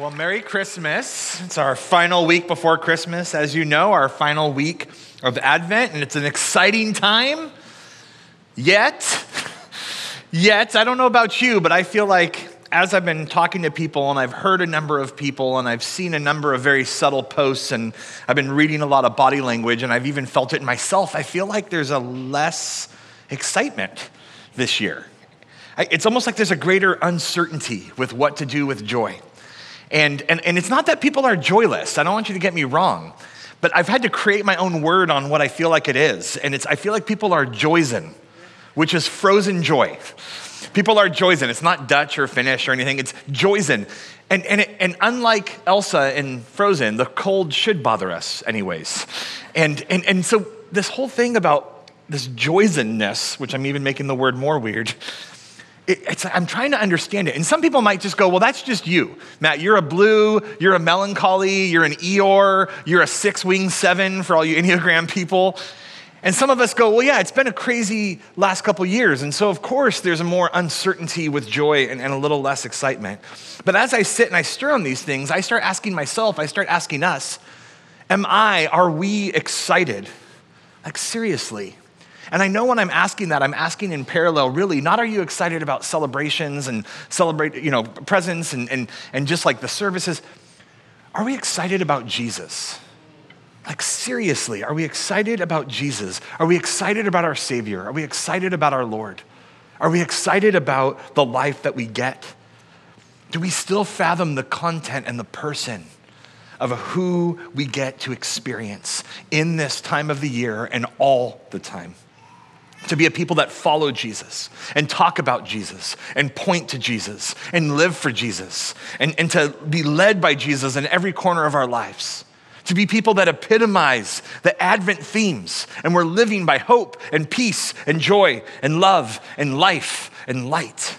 Well, Merry Christmas. It's our final week before Christmas, as you know, our final week of Advent, and it's an exciting time. Yet, yet, I don't know about you, but I feel like as I've been talking to people and I've heard a number of people and I've seen a number of very subtle posts and I've been reading a lot of body language and I've even felt it myself, I feel like there's a less excitement this year. It's almost like there's a greater uncertainty with what to do with joy. And, and, and it's not that people are joyless. I don't want you to get me wrong. But I've had to create my own word on what I feel like it is. And it's, I feel like people are joyzen, which is frozen joy. People are joyzen. It's not Dutch or Finnish or anything, it's joyzen. And, and, it, and unlike Elsa in Frozen, the cold should bother us, anyways. And, and, and so, this whole thing about this joyzenness, which I'm even making the word more weird, it's, I'm trying to understand it. And some people might just go, well, that's just you. Matt, you're a blue, you're a melancholy, you're an Eeyore, you're a six wing seven for all you Enneagram people. And some of us go, well, yeah, it's been a crazy last couple years. And so, of course, there's more uncertainty with joy and, and a little less excitement. But as I sit and I stir on these things, I start asking myself, I start asking us, am I, are we excited? Like, seriously, and I know when I'm asking that, I'm asking in parallel, really, not are you excited about celebrations and celebrate, you know, presents and, and, and just like the services. Are we excited about Jesus? Like, seriously, are we excited about Jesus? Are we excited about our Savior? Are we excited about our Lord? Are we excited about the life that we get? Do we still fathom the content and the person of who we get to experience in this time of the year and all the time? To be a people that follow Jesus and talk about Jesus and point to Jesus and live for Jesus and, and to be led by Jesus in every corner of our lives. To be people that epitomize the Advent themes and we're living by hope and peace and joy and love and life and light.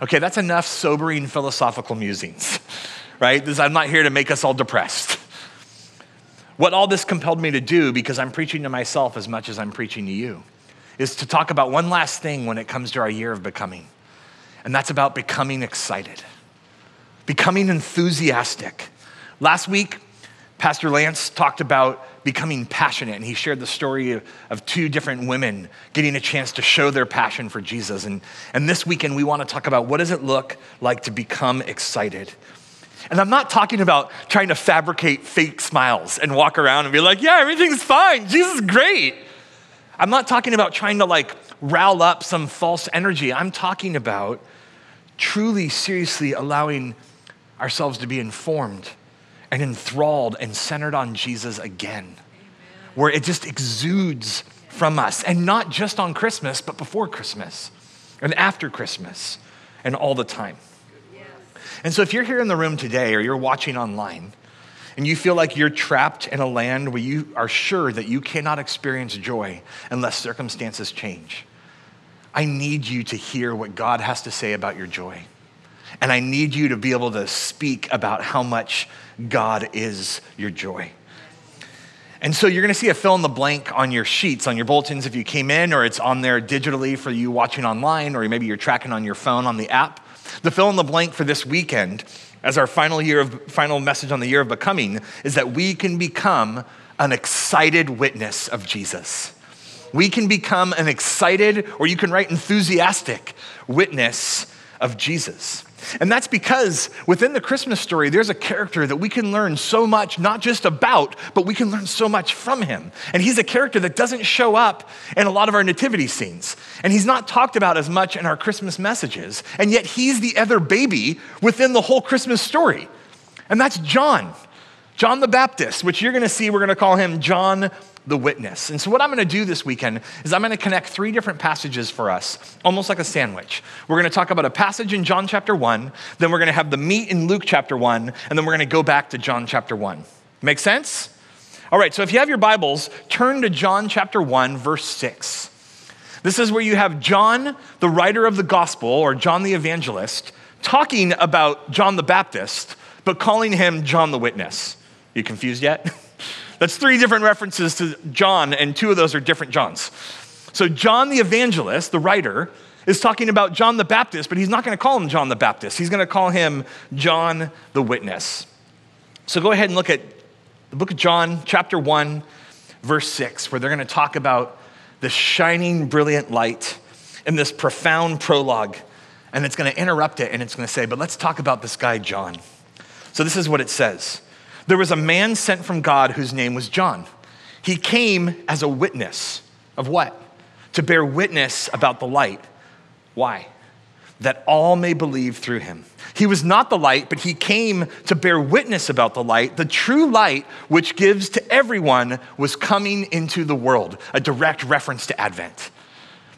Okay, that's enough sobering philosophical musings, right? I'm not here to make us all depressed. What all this compelled me to do, because I'm preaching to myself as much as I'm preaching to you is to talk about one last thing when it comes to our year of becoming, and that's about becoming excited, becoming enthusiastic. Last week, Pastor Lance talked about becoming passionate, and he shared the story of, of, two different women getting a chance to show their passion for Jesus. And, and this weekend, we want to talk about what does it look like to become excited. And I'm not talking about trying to fabricate fake smiles and walk around and be like, yeah, everything's fine. Jesus is great. I'm not talking about trying to like rile up some false energy. I'm talking about truly, seriously allowing ourselves to be informed and enthralled and centered on Jesus again, Amen. where it just exudes from us, and not just on Christmas, but before Christmas and after Christmas and all the time. Yes. And so, if you're here in the room today or you're watching online, and you feel like you're trapped in a land where you are sure that you cannot experience joy unless circumstances change, I need you to hear what God has to say about your joy. And I need you to be able to speak about how much God is your joy. And so you're going to see a fill in the blank on your sheets, on your bulletins if you came in, or it's on there digitally for you watching online, or maybe you're tracking on your phone on the app. The fill in the blank for this weekend as our final year of final message on the year of becoming is that we can become an excited witness of Jesus. We can become an excited, or you can write enthusiastic witness of Jesus. And that's because within the Christmas story, there's a character that we can learn so much, not just about, but we can learn so much from him. And he's a character that doesn't show up in a lot of our nativity scenes. And he's not talked about as much in our Christmas messages. And yet he's the other baby within the whole Christmas story. And that's John, John the Baptist, which you're gonna see, we're gonna call him John the witness. And so, what I'm going to do this weekend is I'm going to connect three different passages for us, almost like a sandwich. We're going to talk about a passage in John chapter 1, then we're going to have the meat in Luke chapter 1, and then we're going to go back to John chapter 1. Make sense? All right, so if you have your Bibles, turn to John chapter 1, verse 6. This is where you have John, the writer of the gospel, or John the evangelist, talking about John the Baptist, but calling him John the witness. You confused yet? That's three different references to John, and two of those are different Johns. So, John the evangelist, the writer, is talking about John the Baptist, but he's not going to call him John the Baptist. He's going to call him John the Witness. So go ahead and look at the book of John, chapter 1, verse 6, where they're going to talk about the shining, brilliant light in this profound prologue. And it's going to interrupt it and it's going to say, but let's talk about this guy, John. So this is what it says There was a man sent from God whose name was John. He came as a witness of what? To bear witness about the light. Why? That all may believe through him. He was not the light, but he came to bear witness about the light. The true light, which gives to everyone, was coming into the world, a direct reference to Advent.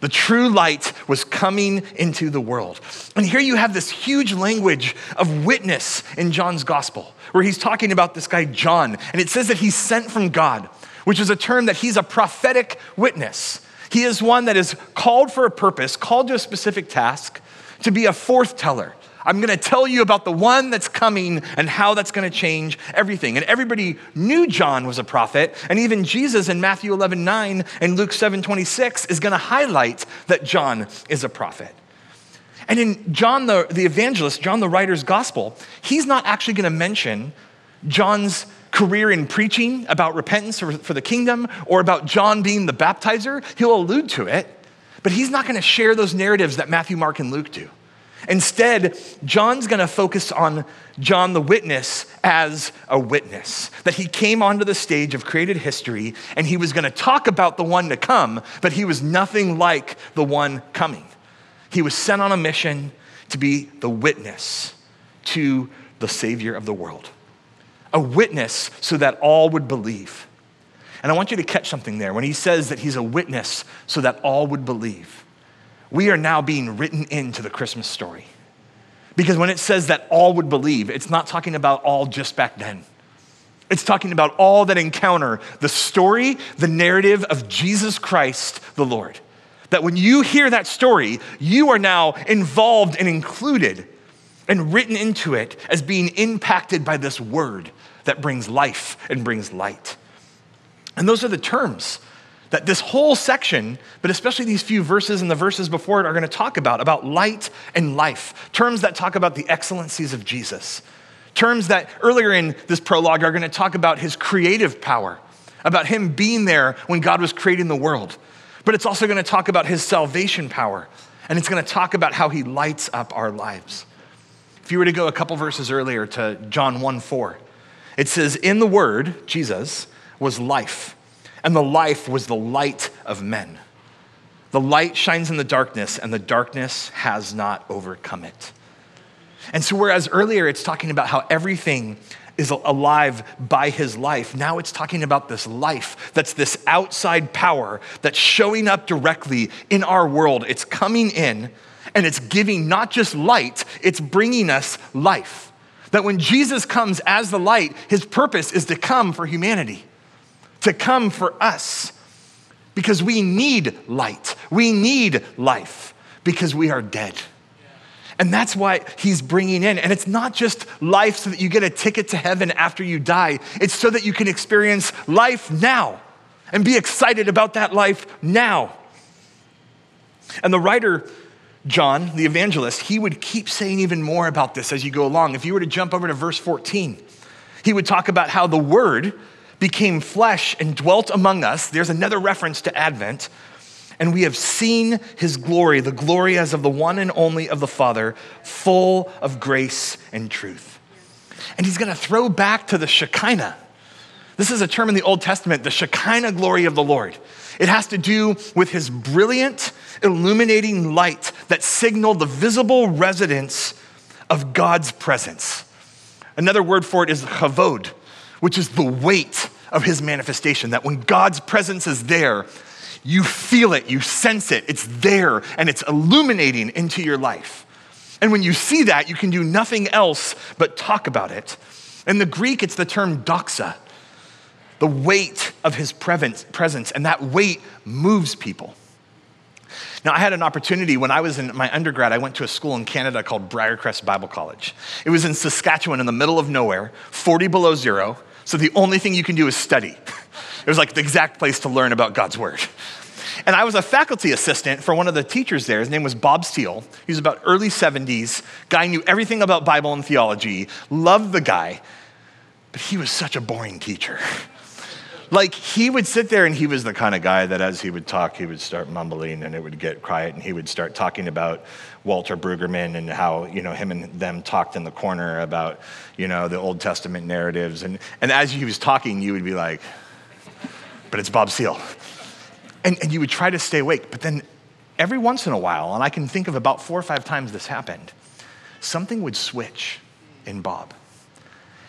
The true light was coming into the world. And here you have this huge language of witness in John's gospel, where he's talking about this guy, John. And it says that he's sent from God, which is a term that he's a prophetic witness. He is one that is called for a purpose, called to a specific task, to be a forth teller I'm going to tell you about the one that's coming and how that's going to change everything. And everybody knew John was a prophet, and even Jesus in Matthew 11 9 and Luke 7 26 is going to highlight that John is a prophet. And in John the, the evangelist, John the writer's gospel, he's not actually going to mention John's career in preaching about repentance for, for the kingdom or about John being the baptizer. He'll allude to it, but he's not going to share those narratives that Matthew, Mark, and Luke do. Instead, John's going to focus on John the witness as a witness. That he came onto the stage of created history and he was going to talk about the one to come, but he was nothing like the one coming. He was sent on a mission to be the witness to the Savior of the world. A witness so that all would believe. And I want you to catch something there. When he says that he's a witness so that all would believe, we are now being written into the Christmas story. Because when it says that all would believe, it's not talking about all just back then. It's talking about all that encounter the story, the narrative of Jesus Christ the Lord. That when you hear that story, you are now involved and included and written into it as being impacted by this word that brings life and brings light. And those are the terms that this whole section, but especially these few verses and the verses before it, are going to talk about about light and life, terms that talk about the excellencies of Jesus, terms that earlier in this prologue are going to talk about his creative power, about him being there when God was creating the world. But it's also going to talk about his salvation power, and it's going to talk about how he lights up our lives. If you were to go a couple verses earlier to John 1 4, it says, In the Word, Jesus, was life and the life was the light of men. The light shines in the darkness, and the darkness has not overcome it. And so, whereas earlier it's talking about how everything is alive by his life, now it's talking about this life that's this outside power that's showing up directly in our world. It's coming in and it's giving not just light, it's bringing us life. That when Jesus comes as the light, his purpose is to come for humanity to come for us because we need light. We need life because we are dead. And that's why he's bringing in. And it's not just life so that you get a ticket to heaven after you die, it's so that you can experience life now and be excited about that life now. And the writer, John, the evangelist, he would keep saying even more about this as you go along. If you were to jump over to verse 14, he would talk about how the word, became flesh and dwelt among us. There's another reference to Advent. And we have seen his glory, the glory as of the one and only of the Father, full of grace and truth. And he's going to throw back to the Shekinah. This is a term in the Old Testament, the Shekinah glory of the Lord. It has to do with his brilliant, illuminating light that signaled the visible residence of God's presence. Another word for it is chavod, which is the weight of his manifestation. That when God's presence is there, you feel it, you sense it, it's there, and it's illuminating into your life. And when you see that, you can do nothing else but talk about it. In the Greek, it's the term doxa, the weight of his presence, and that weight moves people. Now, I had an opportunity when I was in my undergrad, I went to a school in Canada called Briarcrest Bible College. It was in Saskatchewan in the middle of nowhere, 40 below zero. So the only thing you can do is study. It was like the exact place to learn about God's word. And I was a faculty assistant for one of the teachers there. His name was Bob Steele. He was about early 70s. Guy knew everything about Bible and theology. Loved the guy. But he was such a boring teacher. like he would sit there and he was the kind of guy that as he would talk, he would start mumbling and it would get quiet and he would start talking about Walter Brueggemann and how, you know, him and them talked in the corner about, you know, the Old Testament narratives. And, and as he was talking, you would be like, but it's Bob Steele. And, and you would try to stay awake. But then every once in a while, and I can think of about four or five times this happened, something would switch in Bob.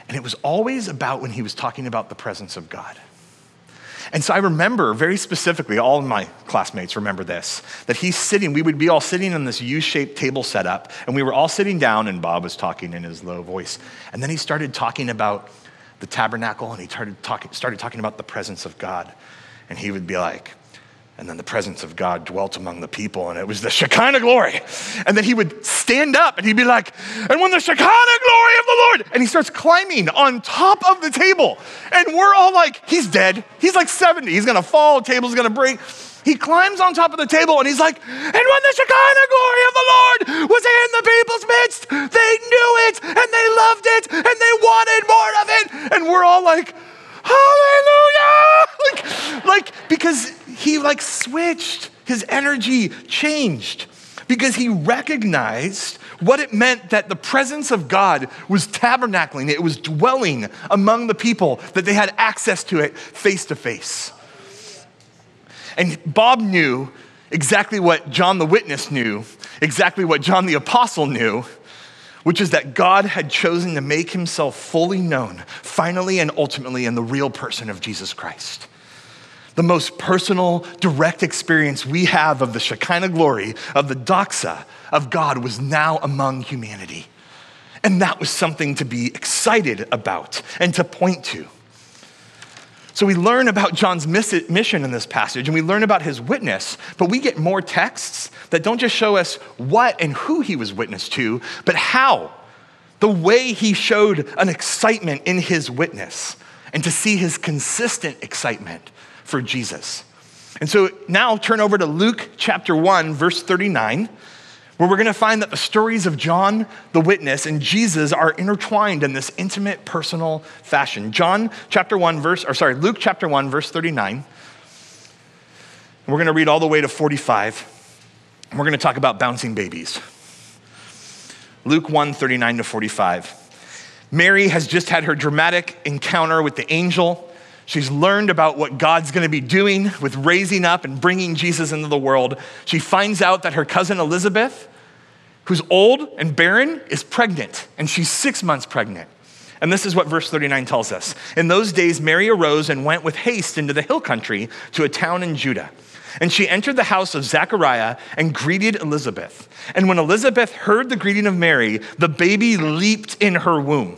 And it was always about when he was talking about the presence of God. And so I remember very specifically, all of my classmates remember this, that he's sitting, we would be all sitting in this U shaped table setup, and we were all sitting down, and Bob was talking in his low voice. And then he started talking about the tabernacle, and he started talking, started talking about the presence of God. And he would be like, and then the presence of God dwelt among the people, and it was the Shekinah glory. And then he would stand up and he'd be like, and when the Shekinah glory of the Lord, and he starts climbing on top of the table. And we're all like, he's dead. He's like 70. He's gonna fall, table's gonna break. He climbs on top of the table and he's like, and when the Shekinah glory of the Lord was in the people's midst, they knew it and they loved it and they wanted more of it. And we're all like, hallelujah! Like, like because he like switched, his energy changed because he recognized what it meant that the presence of God was tabernacling, it was dwelling among the people, that they had access to it face to face. And Bob knew exactly what John the Witness knew, exactly what John the Apostle knew, which is that God had chosen to make himself fully known, finally and ultimately, in the real person of Jesus Christ the most personal, direct experience we have of the Shekinah glory, of the doxa of God, was now among humanity. And that was something to be excited about and to point to. So we learn about John's mission in this passage and we learn about his witness, but we get more texts that don't just show us what and who he was witness to, but how. The way he showed an excitement in his witness and to see his consistent excitement for Jesus. And so now turn over to Luke chapter 1, verse 39, where we're going to find that the stories of John the witness and Jesus are intertwined in this intimate, personal fashion. John chapter 1, verse, or sorry, Luke chapter 1, verse 39. We're going to read all the way to 45. And we're going to talk about bouncing babies. Luke 1, 39 to 45. Mary has just had her dramatic encounter with the angel. She's learned about what God's going to be doing with raising up and bringing Jesus into the world. She finds out that her cousin Elizabeth, who's old and barren, is pregnant, and she's six months pregnant. And this is what verse 39 tells us. In those days, Mary arose and went with haste into the hill country to a town in Judah. And she entered the house of Zechariah and greeted Elizabeth. And when Elizabeth heard the greeting of Mary, the baby leaped in her womb.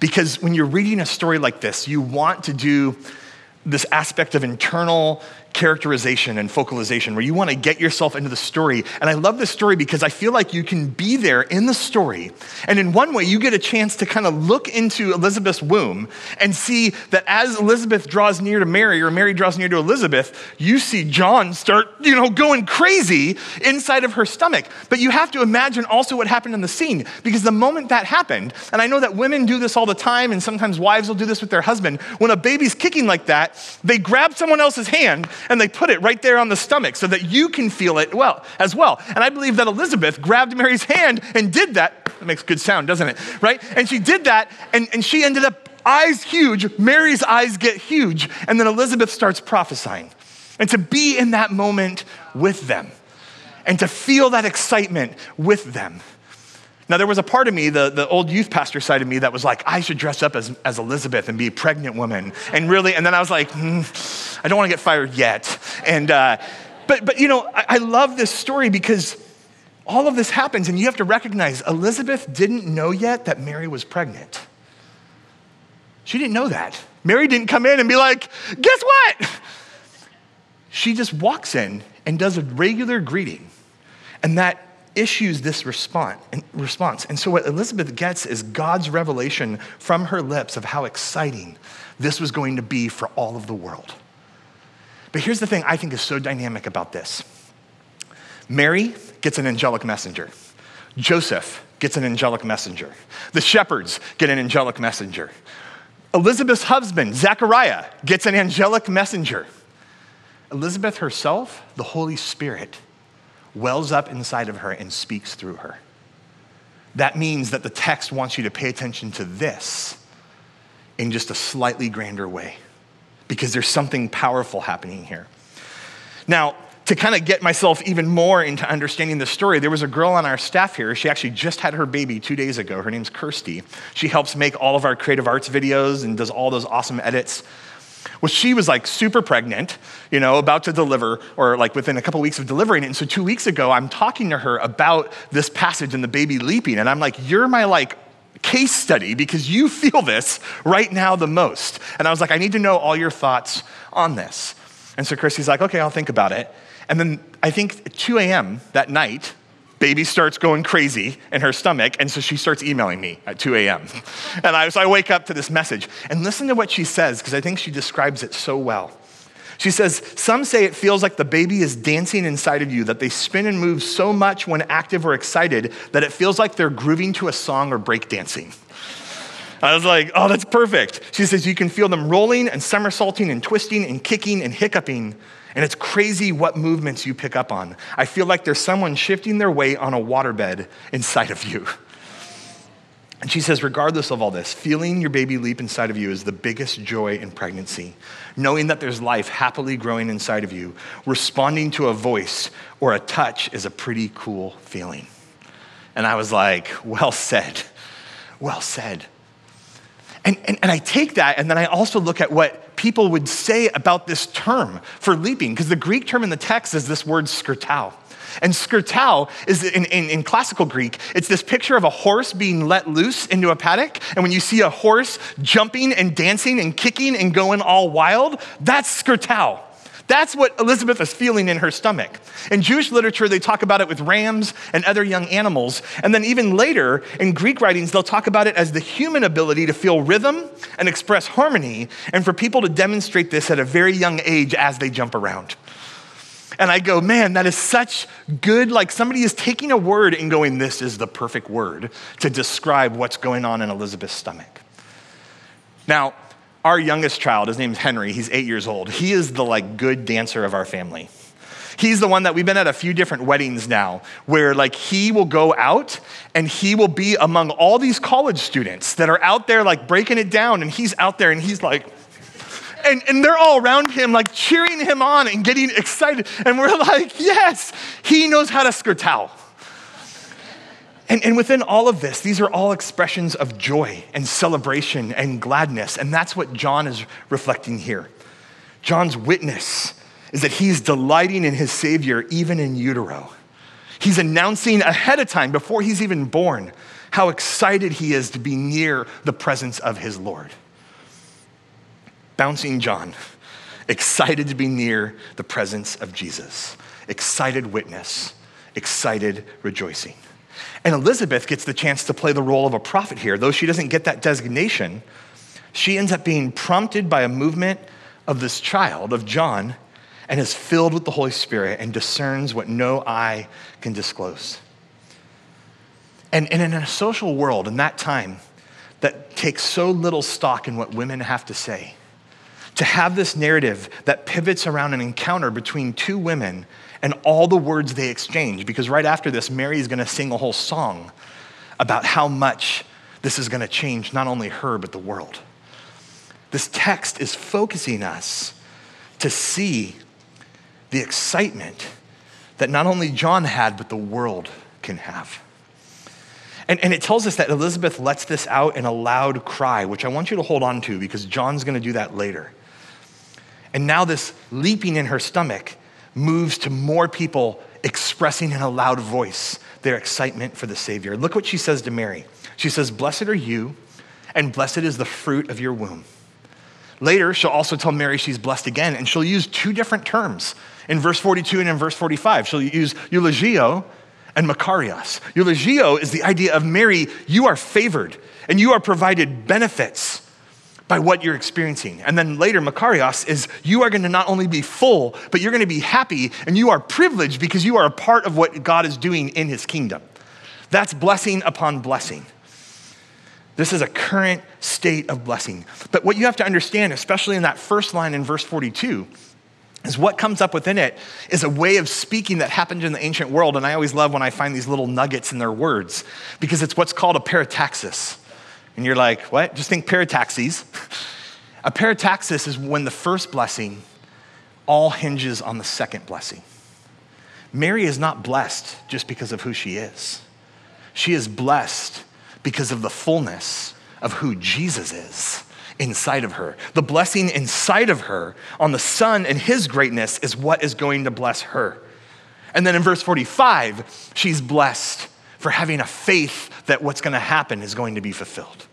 Because when you're reading a story like this, you want to do this aspect of internal characterization and focalization where you want to get yourself into the story. And I love this story because I feel like you can be there in the story. And in one way, you get a chance to kind of look into Elizabeth's womb and see that as Elizabeth draws near to Mary or Mary draws near to Elizabeth, you see John start, you know, going crazy inside of her stomach. But you have to imagine also what happened in the scene because the moment that happened, and I know that women do this all the time and sometimes wives will do this with their husband, when a baby's kicking like that, they grab someone else's hand and they put it right there on the stomach so that you can feel it well as well. And I believe that Elizabeth grabbed Mary's hand and did that. That makes good sound, doesn't it? Right? And she did that, and, and she ended up eyes huge. Mary's eyes get huge. And then Elizabeth starts prophesying. And to be in that moment with them and to feel that excitement with them. Now, there was a part of me, the, the old youth pastor side of me, that was like, I should dress up as, as Elizabeth and be a pregnant woman. And really, and then I was like, mm, I don't want to get fired yet. And, uh, But, but you know, I, I love this story because all of this happens, and you have to recognize Elizabeth didn't know yet that Mary was pregnant. She didn't know that. Mary didn't come in and be like, guess what? She just walks in and does a regular greeting, and that issues this response. And so, what Elizabeth gets is God's revelation from her lips of how exciting this was going to be for all of the world. But here's the thing I think is so dynamic about this Mary gets an angelic messenger, Joseph gets an angelic messenger, the shepherds get an angelic messenger. Elizabeth's husband, Zechariah, gets an angelic messenger. Elizabeth herself, the Holy Spirit, wells up inside of her and speaks through her. That means that the text wants you to pay attention to this in just a slightly grander way because there's something powerful happening here. Now, to kind of get myself even more into understanding the story, there was a girl on our staff here. She actually just had her baby two days ago. Her name's Kirsty. She helps make all of our creative arts videos and does all those awesome edits. Well, she was like super pregnant, you know, about to deliver, or like within a couple weeks of delivering it. And so two weeks ago, I'm talking to her about this passage and the baby leaping. And I'm like, you're my like case study because you feel this right now the most. And I was like, I need to know all your thoughts on this. And so Christy's like, okay, I'll think about it. And then I think 2 a.m. that night, baby starts going crazy in her stomach. And so she starts emailing me at 2 a.m. And I, so I wake up to this message. And listen to what she says, because I think she describes it so well. She says, Some say it feels like the baby is dancing inside of you, that they spin and move so much when active or excited that it feels like they're grooving to a song or breakdancing. I was like, oh, that's perfect. She says, you can feel them rolling and somersaulting and twisting and kicking and hiccuping. And it's crazy what movements you pick up on. I feel like there's someone shifting their weight on a waterbed inside of you. And she says, regardless of all this, feeling your baby leap inside of you is the biggest joy in pregnancy. Knowing that there's life happily growing inside of you, responding to a voice or a touch is a pretty cool feeling. And I was like, well said, well said. And, and, and I take that, and then I also look at what people would say about this term for leaping, because the Greek term in the text is this word skirtao. And skirtao is in, in, in, classical Greek, it's this picture of a horse being let loose into a paddock. And when you see a horse jumping and dancing and kicking and going all wild, that's skirtao. That's what Elizabeth is feeling in her stomach. In Jewish literature, they talk about it with rams and other young animals. And then even later, in Greek writings, they'll talk about it as the human ability to feel rhythm and express harmony, and for people to demonstrate this at a very young age as they jump around. And I go, man, that is such good. Like somebody is taking a word and going, this is the perfect word to describe what's going on in Elizabeth's stomach. Now, our youngest child, his name's Henry, he's eight years old. He is the like good dancer of our family. He's the one that we've been at a few different weddings now where like he will go out and he will be among all these college students that are out there like breaking it down and he's out there and he's like and, and they're all around him, like cheering him on and getting excited. And we're like, yes, he knows how to skirtao. And, and within all of this, these are all expressions of joy and celebration and gladness. And that's what John is reflecting here. John's witness is that he's delighting in his Savior even in utero. He's announcing ahead of time, before he's even born, how excited he is to be near the presence of his Lord. Bouncing John, excited to be near the presence of Jesus, excited witness, excited rejoicing. And Elizabeth gets the chance to play the role of a prophet here. Though she doesn't get that designation, she ends up being prompted by a movement of this child, of John, and is filled with the Holy Spirit and discerns what no eye can disclose. And, and in a social world in that time that takes so little stock in what women have to say, to have this narrative that pivots around an encounter between two women and all the words they exchange. Because right after this, Mary is going to sing a whole song about how much this is going to change not only her, but the world. This text is focusing us to see the excitement that not only John had, but the world can have. And, and it tells us that Elizabeth lets this out in a loud cry, which I want you to hold on to because John's going to do that later. And now, this leaping in her stomach moves to more people expressing in a loud voice their excitement for the Savior. Look what she says to Mary. She says, Blessed are you, and blessed is the fruit of your womb. Later, she'll also tell Mary she's blessed again, and she'll use two different terms in verse 42 and in verse 45. She'll use eulogio and makarios. Eulogio is the idea of Mary, you are favored, and you are provided benefits by what you're experiencing. And then later, Makarios is you are going to not only be full, but you're going to be happy and you are privileged because you are a part of what God is doing in his kingdom. That's blessing upon blessing. This is a current state of blessing. But what you have to understand, especially in that first line in verse 42, is what comes up within it is a way of speaking that happened in the ancient world. And I always love when I find these little nuggets in their words because it's what's called a parataxis. And you're like, what? Just think parataxis. A parataxis is when the first blessing all hinges on the second blessing. Mary is not blessed just because of who she is. She is blessed because of the fullness of who Jesus is inside of her. The blessing inside of her on the Son and His greatness is what is going to bless her. And then in verse 45, she's blessed for having a faith that what's going to happen is going to be fulfilled.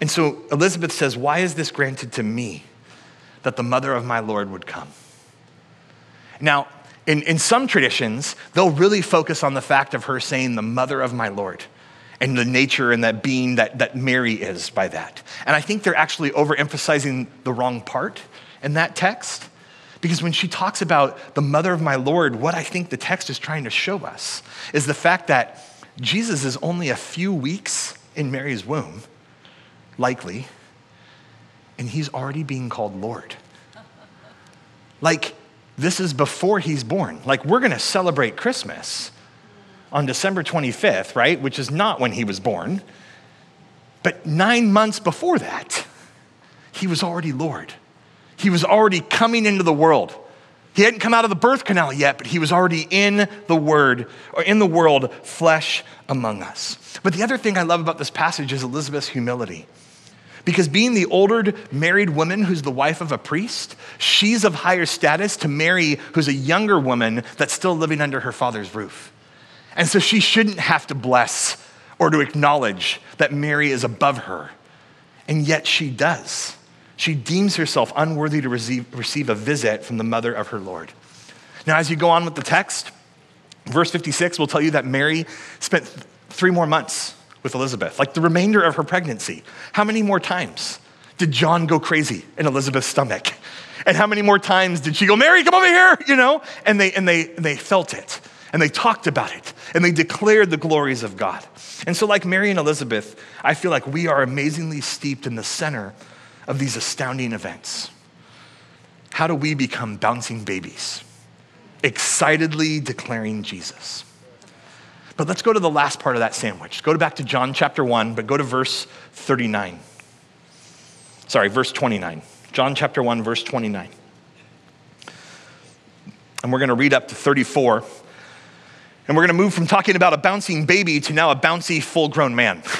And so Elizabeth says, Why is this granted to me that the mother of my Lord would come? Now, in, in some traditions, they'll really focus on the fact of her saying, The mother of my Lord, and the nature and that being that, that Mary is by that. And I think they're actually overemphasizing the wrong part in that text. Because when she talks about the mother of my Lord, what I think the text is trying to show us is the fact that Jesus is only a few weeks in Mary's womb likely, and he's already being called Lord. Like, this is before he's born. Like, we're gonna celebrate Christmas on December 25th, right? Which is not when he was born. But nine months before that, he was already Lord. He was already coming into the world. He hadn't come out of the birth canal yet, but he was already in the word or in the world, flesh among us. But the other thing I love about this passage is Elizabeth's humility. Because being the older married woman who's the wife of a priest, she's of higher status to Mary, who's a younger woman that's still living under her father's roof. And so she shouldn't have to bless or to acknowledge that Mary is above her. And yet she does. She deems herself unworthy to receive, receive a visit from the mother of her Lord. Now, as you go on with the text, verse 56 will tell you that Mary spent three more months with Elizabeth, like the remainder of her pregnancy. How many more times did John go crazy in Elizabeth's stomach? And how many more times did she go, Mary, come over here, you know? And they, and they, and they felt it, and they talked about it, and they declared the glories of God. And so, like Mary and Elizabeth, I feel like we are amazingly steeped in the center of these astounding events. How do we become bouncing babies, excitedly declaring Jesus? But let's go to the last part of that sandwich. Go back to John chapter 1, but go to verse 39. Sorry, verse 29. John chapter 1, verse 29. And we're going to read up to 34. And we're going to move from talking about a bouncing baby to now a bouncy full grown man.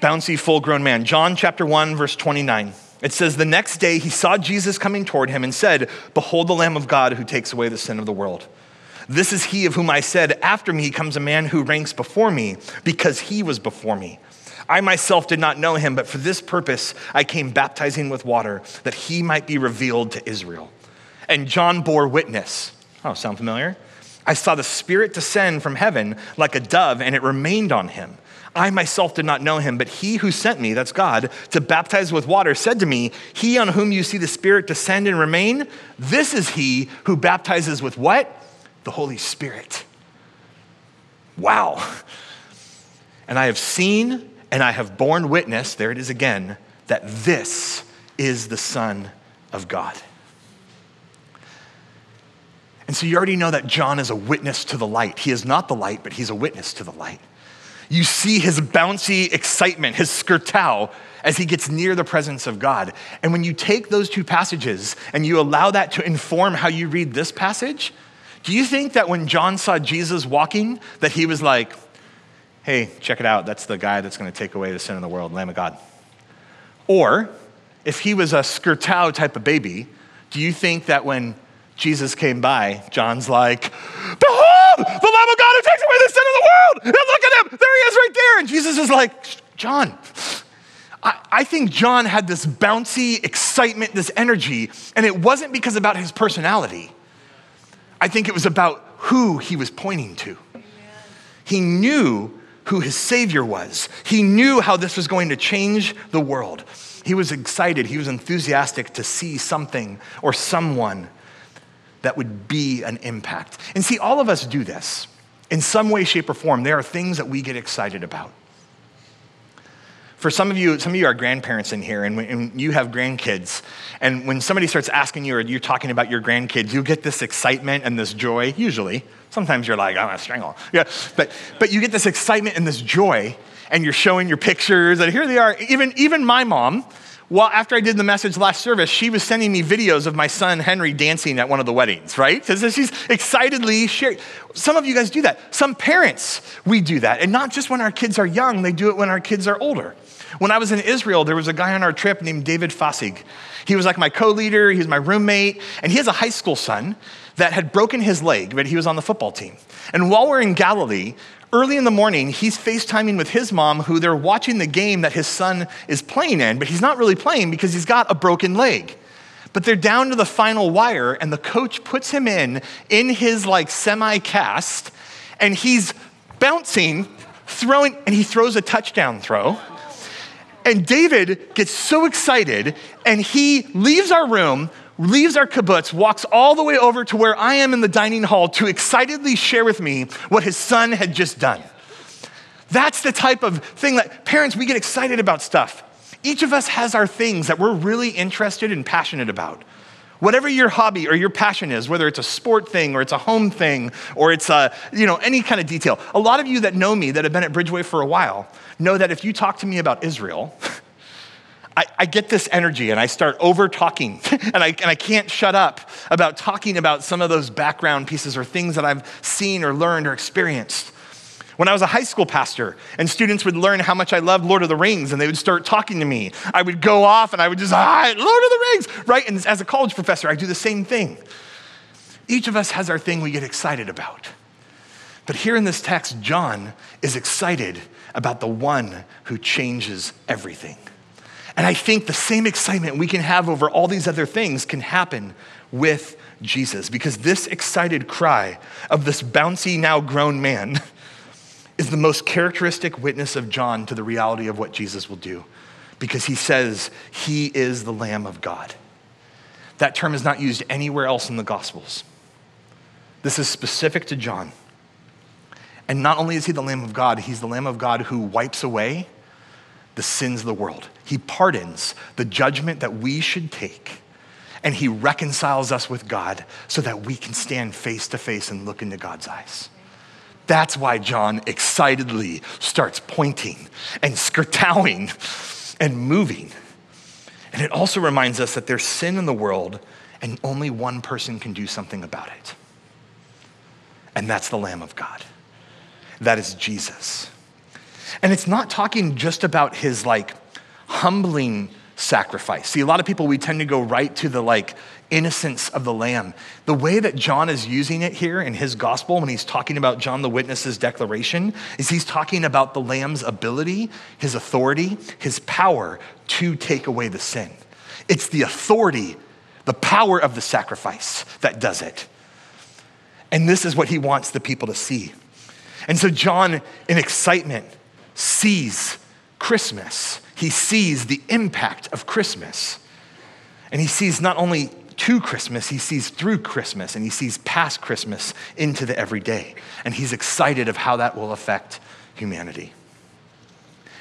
bouncy full grown man. John chapter 1, verse 29. It says, The next day he saw Jesus coming toward him and said, Behold the Lamb of God who takes away the sin of the world. This is he of whom I said, After me comes a man who ranks before me, because he was before me. I myself did not know him, but for this purpose I came baptizing with water, that he might be revealed to Israel. And John bore witness. Oh, sound familiar? I saw the Spirit descend from heaven like a dove, and it remained on him. I myself did not know him, but he who sent me, that's God, to baptize with water, said to me, He on whom you see the Spirit descend and remain, this is he who baptizes with what? the Holy Spirit. Wow. And I have seen and I have borne witness, there it is again, that this is the Son of God. And so you already know that John is a witness to the light. He is not the light, but he's a witness to the light. You see his bouncy excitement, his skirtao, as he gets near the presence of God. And when you take those two passages and you allow that to inform how you read this passage, do you think that when John saw Jesus walking, that he was like, hey, check it out, that's the guy that's going to take away the sin of the world, Lamb of God? Or if he was a skirtao type of baby, do you think that when Jesus came by, John's like, Behold, the Lamb of God who takes away the sin of the world. And look at him. There he is right there. And Jesus is like, John, I, I think John had this bouncy excitement, this energy, and it wasn't because about his personality. I think it was about who he was pointing to. He knew who his Savior was, he knew how this was going to change the world. He was excited, he was enthusiastic to see something or someone that would be an impact. And see, all of us do this. In some way, shape, or form, there are things that we get excited about. For some of you, some of you are grandparents in here, and when you have grandkids, and when somebody starts asking you or you're talking about your grandkids, you get this excitement and this joy, usually. Sometimes you're like, I'm gonna strangle. Yeah, but, but you get this excitement and this joy, and you're showing your pictures, and here they are. Even, even my mom, well, after I did the message last service, she was sending me videos of my son Henry dancing at one of the weddings, right? So she's excitedly sharing. Some of you guys do that. Some parents, we do that. And not just when our kids are young, they do it when our kids are older. When I was in Israel, there was a guy on our trip named David Fasig. He was like my co leader, he was my roommate, and he has a high school son that had broken his leg, but he was on the football team. And while we're in Galilee, Early in the morning, he's FaceTiming with his mom, who they're watching the game that his son is playing in, but he's not really playing because he's got a broken leg. But they're down to the final wire, and the coach puts him in, in his like semi cast, and he's bouncing, throwing, and he throws a touchdown throw. And David gets so excited, and he leaves our room, leaves our kibbutz, walks all the way over to where I am in the dining hall to excitedly share with me what his son had just done. That's the type of thing that parents, we get excited about stuff. Each of us has our things that we're really interested and passionate about. Whatever your hobby or your passion is, whether it's a sport thing or it's a home thing or it's a, you know, any kind of detail. A lot of you that know me that have been at Bridgeway for a while know that if you talk to me about Israel, I, I, get this energy and I start over talking and I, and I can't shut up about talking about some of those background pieces or things that I've seen or learned or experienced. When I was a high school pastor and students would learn how much I loved Lord of the Rings and they would start talking to me, I would go off and I would just, ah, Lord of the Rings, right? And as a college professor, I do the same thing. Each of us has our thing we get excited about. But here in this text, John is excited about the one who changes everything. And I think the same excitement we can have over all these other things can happen with Jesus because this excited cry of this bouncy, now grown man is the most characteristic witness of John to the reality of what Jesus will do because he says he is the Lamb of God. That term is not used anywhere else in the Gospels. This is specific to John. And not only is he the Lamb of God, he's the Lamb of God who wipes away the sins of the world. He pardons the judgment that we should take, and He reconciles us with God so that we can stand face to face and look into God's eyes. That's why John excitedly starts pointing and skirtowing and moving. And it also reminds us that there's sin in the world and only one person can do something about it. And that's the Lamb of God. That is Jesus. And it's not talking just about his like humbling sacrifice. See, a lot of people, we tend to go right to the like innocence of the lamb. The way that John is using it here in his gospel when he's talking about John the Witness's declaration is he's talking about the lamb's ability, his authority, his power to take away the sin. It's the authority, the power of the sacrifice that does it. And this is what he wants the people to see. And so, John, in excitement, sees Christmas. He sees the impact of Christmas. And he sees not only to Christmas, he sees through Christmas, and he sees past Christmas into the everyday. And he's excited of how that will affect humanity.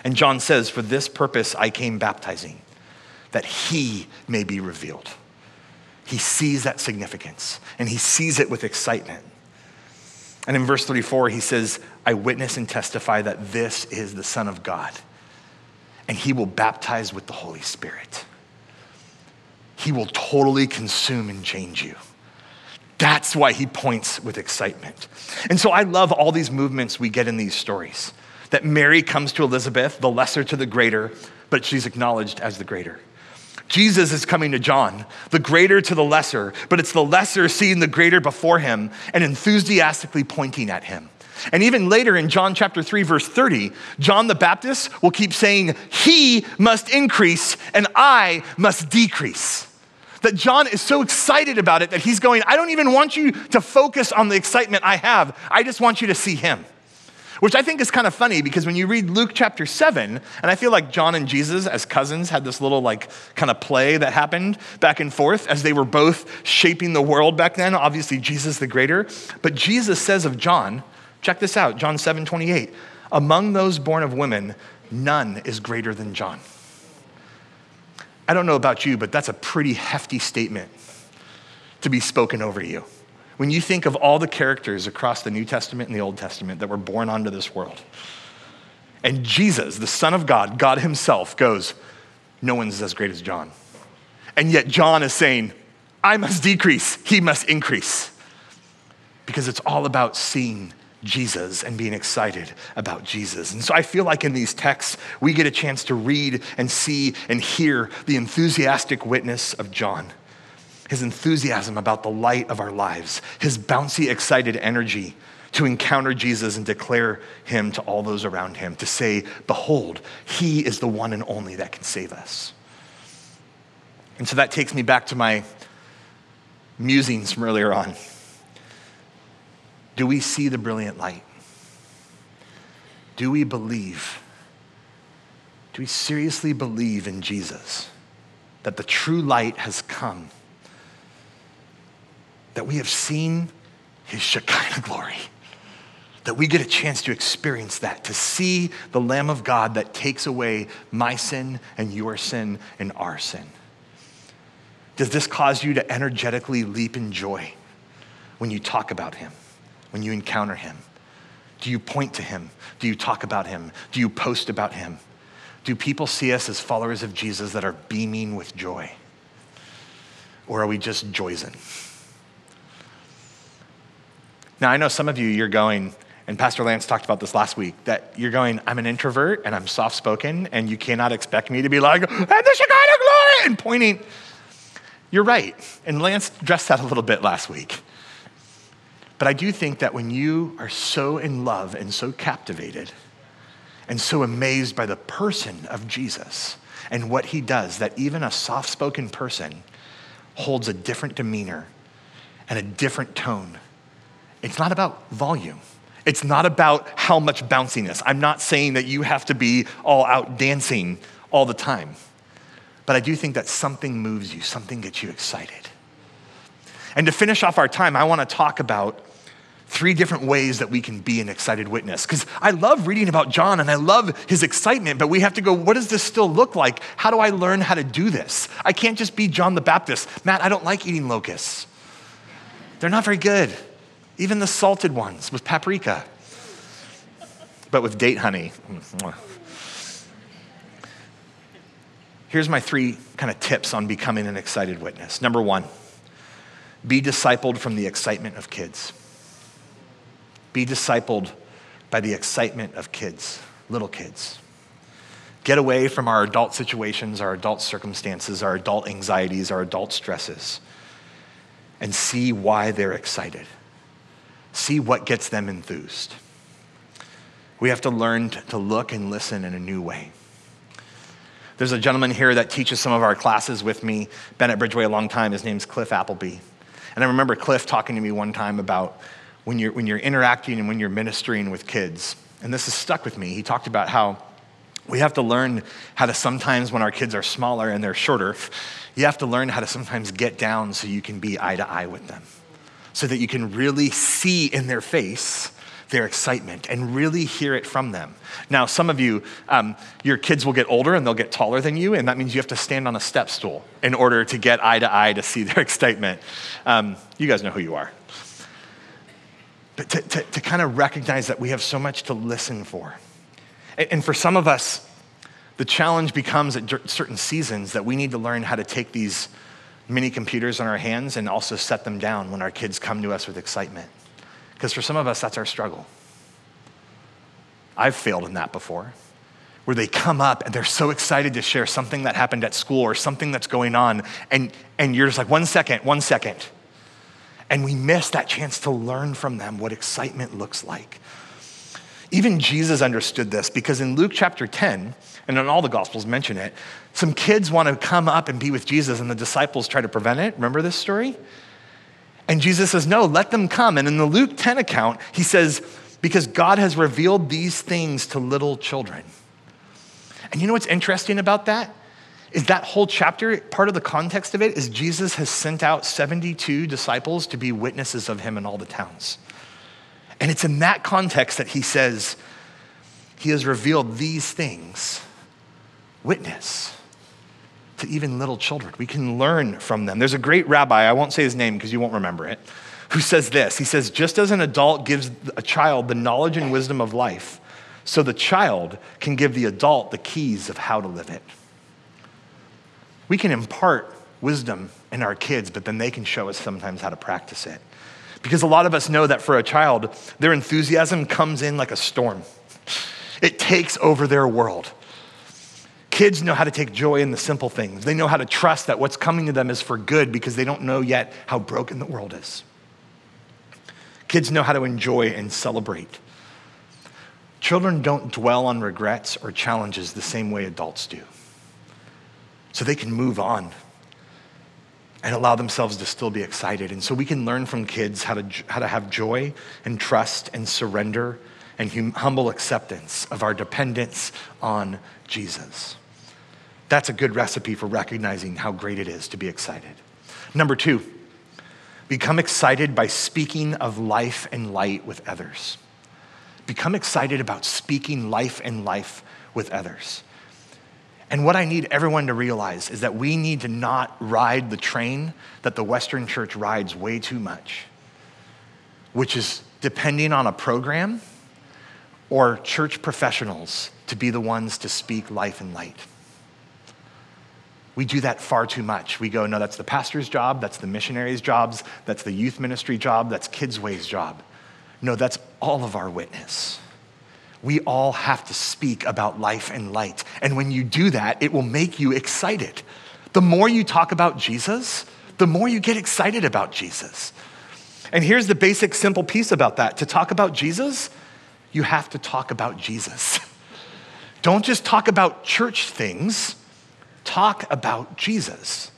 And John says, For this purpose I came baptizing, that he may be revealed. He sees that significance, and he sees it with excitement. And in verse 34, he says, I witness and testify that this is the Son of God, and he will baptize with the Holy Spirit. He will totally consume and change you. That's why he points with excitement. And so I love all these movements we get in these stories that Mary comes to Elizabeth, the lesser to the greater, but she's acknowledged as the greater. Jesus is coming to John, the greater to the lesser, but it's the lesser seeing the greater before him and enthusiastically pointing at him. And even later in John chapter 3, verse 30, John the Baptist will keep saying, He must increase and I must decrease. That John is so excited about it that he's going, I don't even want you to focus on the excitement I have. I just want you to see him. Which I think is kind of funny because when you read Luke chapter 7, and I feel like John and Jesus as cousins had this little like kind of play that happened back and forth as they were both shaping the world back then. Obviously, Jesus the greater. But Jesus says of John, check this out John 7 28, among those born of women, none is greater than John. I don't know about you, but that's a pretty hefty statement to be spoken over you. When you think of all the characters across the New Testament and the Old Testament that were born onto this world, and Jesus, the Son of God, God Himself, goes, No one's as great as John. And yet John is saying, I must decrease, He must increase. Because it's all about seeing Jesus and being excited about Jesus. And so I feel like in these texts, we get a chance to read and see and hear the enthusiastic witness of John his enthusiasm about the light of our lives, his bouncy, excited energy to encounter Jesus and declare him to all those around him, to say, Behold, he is the one and only that can save us. And so that takes me back to my musings from earlier on. Do we see the brilliant light? Do we believe? Do we seriously believe in Jesus? That the true light has come? that we have seen his Shekinah glory. That we get a chance to experience that, to see the Lamb of God that takes away my sin and your sin and our sin. Does this cause you to energetically leap in joy when you talk about him, when you encounter him? Do you point to him? Do you talk about him? Do you post about him? Do people see us as followers of Jesus that are beaming with joy? Or are we just joyzen? Now, I know some of you, you're going, and Pastor Lance talked about this last week, that you're going, I'm an introvert and I'm soft spoken, and you cannot expect me to be like, and the Shekinah glory, and pointing. You're right. And Lance addressed that a little bit last week. But I do think that when you are so in love and so captivated and so amazed by the person of Jesus and what he does, that even a soft spoken person holds a different demeanor and a different tone it's not about volume. It's not about how much bounciness. I'm not saying that you have to be all out dancing all the time. But I do think that something moves you, something gets you excited. And to finish off our time, I want to talk about three different ways that we can be an excited witness. Because I love reading about John and I love his excitement, but we have to go, what does this still look like? How do I learn how to do this? I can't just be John the Baptist. Matt, I don't like eating locusts, they're not very good even the salted ones with paprika, but with date honey. Here's my three kind of tips on becoming an excited witness. Number one, be discipled from the excitement of kids. Be discipled by the excitement of kids, little kids. Get away from our adult situations, our adult circumstances, our adult anxieties, our adult stresses, and see why they're excited see what gets them enthused. We have to learn to look and listen in a new way. There's a gentleman here that teaches some of our classes with me, been at Bridgeway a long time. His name's Cliff Appleby. And I remember Cliff talking to me one time about when you're, when you're interacting and when you're ministering with kids. And this has stuck with me. He talked about how we have to learn how to sometimes, when our kids are smaller and they're shorter, you have to learn how to sometimes get down so you can be eye to eye with them so that you can really see in their face their excitement and really hear it from them. Now, some of you, um, your kids will get older and they'll get taller than you, and that means you have to stand on a step stool in order to get eye to eye to see their excitement. Um, you guys know who you are. But to, to, to kind of recognize that we have so much to listen for. And, and for some of us, the challenge becomes at certain seasons that we need to learn how to take these mini computers in our hands and also set them down when our kids come to us with excitement. Because for some of us, that's our struggle. I've failed in that before, where they come up and they're so excited to share something that happened at school or something that's going on. And, and you're just like, one second, one second. And we miss that chance to learn from them what excitement looks like. Even Jesus understood this because in Luke chapter 10, and in all the Gospels mention it, some kids want to come up and be with Jesus, and the disciples try to prevent it. Remember this story? And Jesus says, No, let them come. And in the Luke 10 account, he says, Because God has revealed these things to little children. And you know what's interesting about that? Is that whole chapter, part of the context of it is Jesus has sent out 72 disciples to be witnesses of him in all the towns. And it's in that context that he says, He has revealed these things. Witness to even little children. We can learn from them. There's a great rabbi, I won't say his name because you won't remember it, who says this. He says, Just as an adult gives a child the knowledge and wisdom of life, so the child can give the adult the keys of how to live it. We can impart wisdom in our kids, but then they can show us sometimes how to practice it. Because a lot of us know that for a child, their enthusiasm comes in like a storm, it takes over their world. Kids know how to take joy in the simple things. They know how to trust that what's coming to them is for good because they don't know yet how broken the world is. Kids know how to enjoy and celebrate. Children don't dwell on regrets or challenges the same way adults do. So they can move on and allow themselves to still be excited. And so we can learn from kids how to, how to have joy and trust and surrender and hum, humble acceptance of our dependence on Jesus. That's a good recipe for recognizing how great it is to be excited. Number two, become excited by speaking of life and light with others. Become excited about speaking life and life with others. And what I need everyone to realize is that we need to not ride the train that the Western church rides way too much, which is depending on a program or church professionals to be the ones to speak life and light. We do that far too much. We go, no, that's the pastor's job, that's the missionary's jobs, that's the youth ministry job, that's Kids Way's job. No, that's all of our witness we all have to speak about life and light. And when you do that, it will make you excited. The more you talk about Jesus, the more you get excited about Jesus. And here's the basic, simple piece about that to talk about Jesus, you have to talk about Jesus. Don't just talk about church things, talk about Jesus.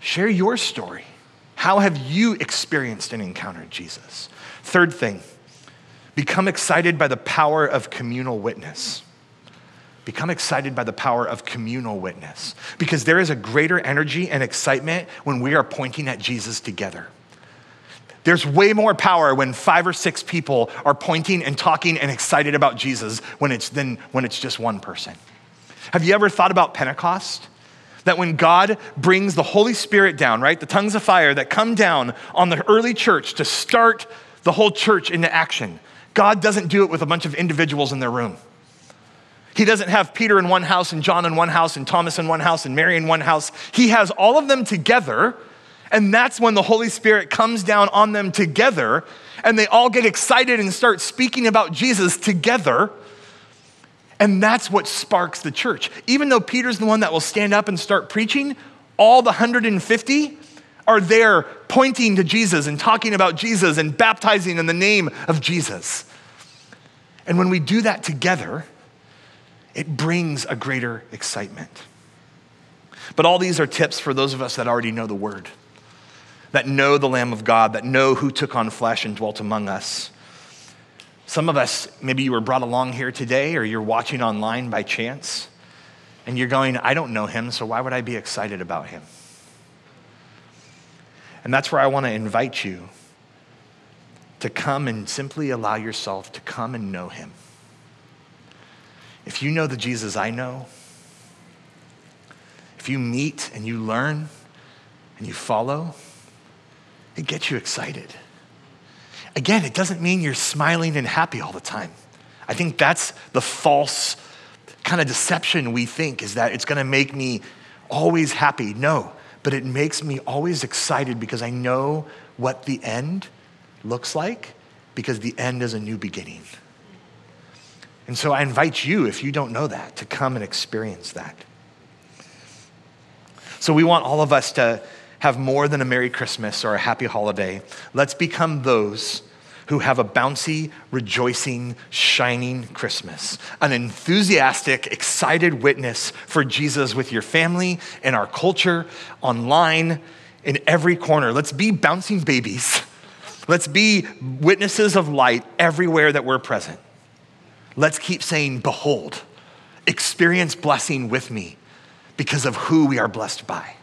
Share your story. How have you experienced and encountered Jesus? Third thing, Become excited by the power of communal witness. Become excited by the power of communal witness because there is a greater energy and excitement when we are pointing at Jesus together. There's way more power when five or six people are pointing and talking and excited about Jesus when it's, than when it's just one person. Have you ever thought about Pentecost? That when God brings the Holy Spirit down, right, the tongues of fire that come down on the early church to start the whole church into action, God doesn't do it with a bunch of individuals in their room. He doesn't have Peter in one house and John in one house and Thomas in one house and Mary in one house. He has all of them together, and that's when the Holy Spirit comes down on them together, and they all get excited and start speaking about Jesus together. And that's what sparks the church. Even though Peter's the one that will stand up and start preaching, all the 150 are there pointing to Jesus and talking about Jesus and baptizing in the name of Jesus. And when we do that together, it brings a greater excitement. But all these are tips for those of us that already know the word, that know the Lamb of God, that know who took on flesh and dwelt among us. Some of us, maybe you were brought along here today or you're watching online by chance, and you're going, I don't know him, so why would I be excited about him? And that's where I want to invite you to come and simply allow yourself to come and know him. If you know the Jesus I know, if you meet and you learn and you follow, it gets you excited. Again, it doesn't mean you're smiling and happy all the time. I think that's the false kind of deception we think is that it's going to make me always happy. No, but it makes me always excited because I know what the end looks like because the end is a new beginning. And so I invite you, if you don't know that, to come and experience that. So we want all of us to have more than a Merry Christmas or a Happy Holiday. Let's become those who have a bouncy, rejoicing, shining Christmas, an enthusiastic, excited witness for Jesus with your family in our culture, online, in every corner. Let's be bouncing babies. Let's be witnesses of light everywhere that we're present. Let's keep saying, Behold, experience blessing with me because of who we are blessed by.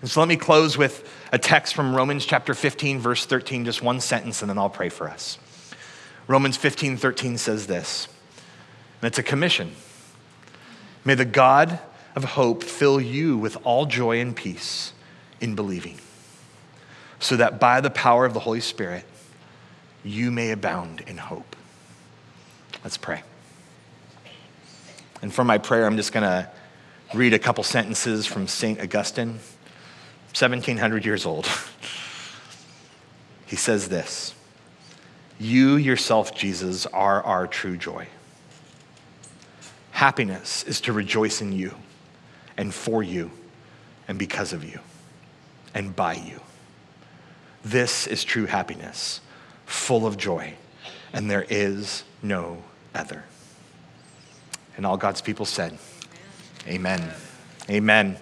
And so let me close with a text from Romans chapter 15, verse 13, just one sentence, and then I'll pray for us. Romans 15, 13 says this, and it's a commission. May the God of hope fill you with all joy and peace in believing, so that by the power of the Holy Spirit, you may abound in hope. Let's pray. And for my prayer, I'm just going to read a couple sentences from St. Augustine, 1700 years old. he says this You yourself, Jesus, are our true joy. Happiness is to rejoice in you and for you and because of you and by you. This is true happiness, full of joy, and there is no other. And all God's people said, Amen. Amen.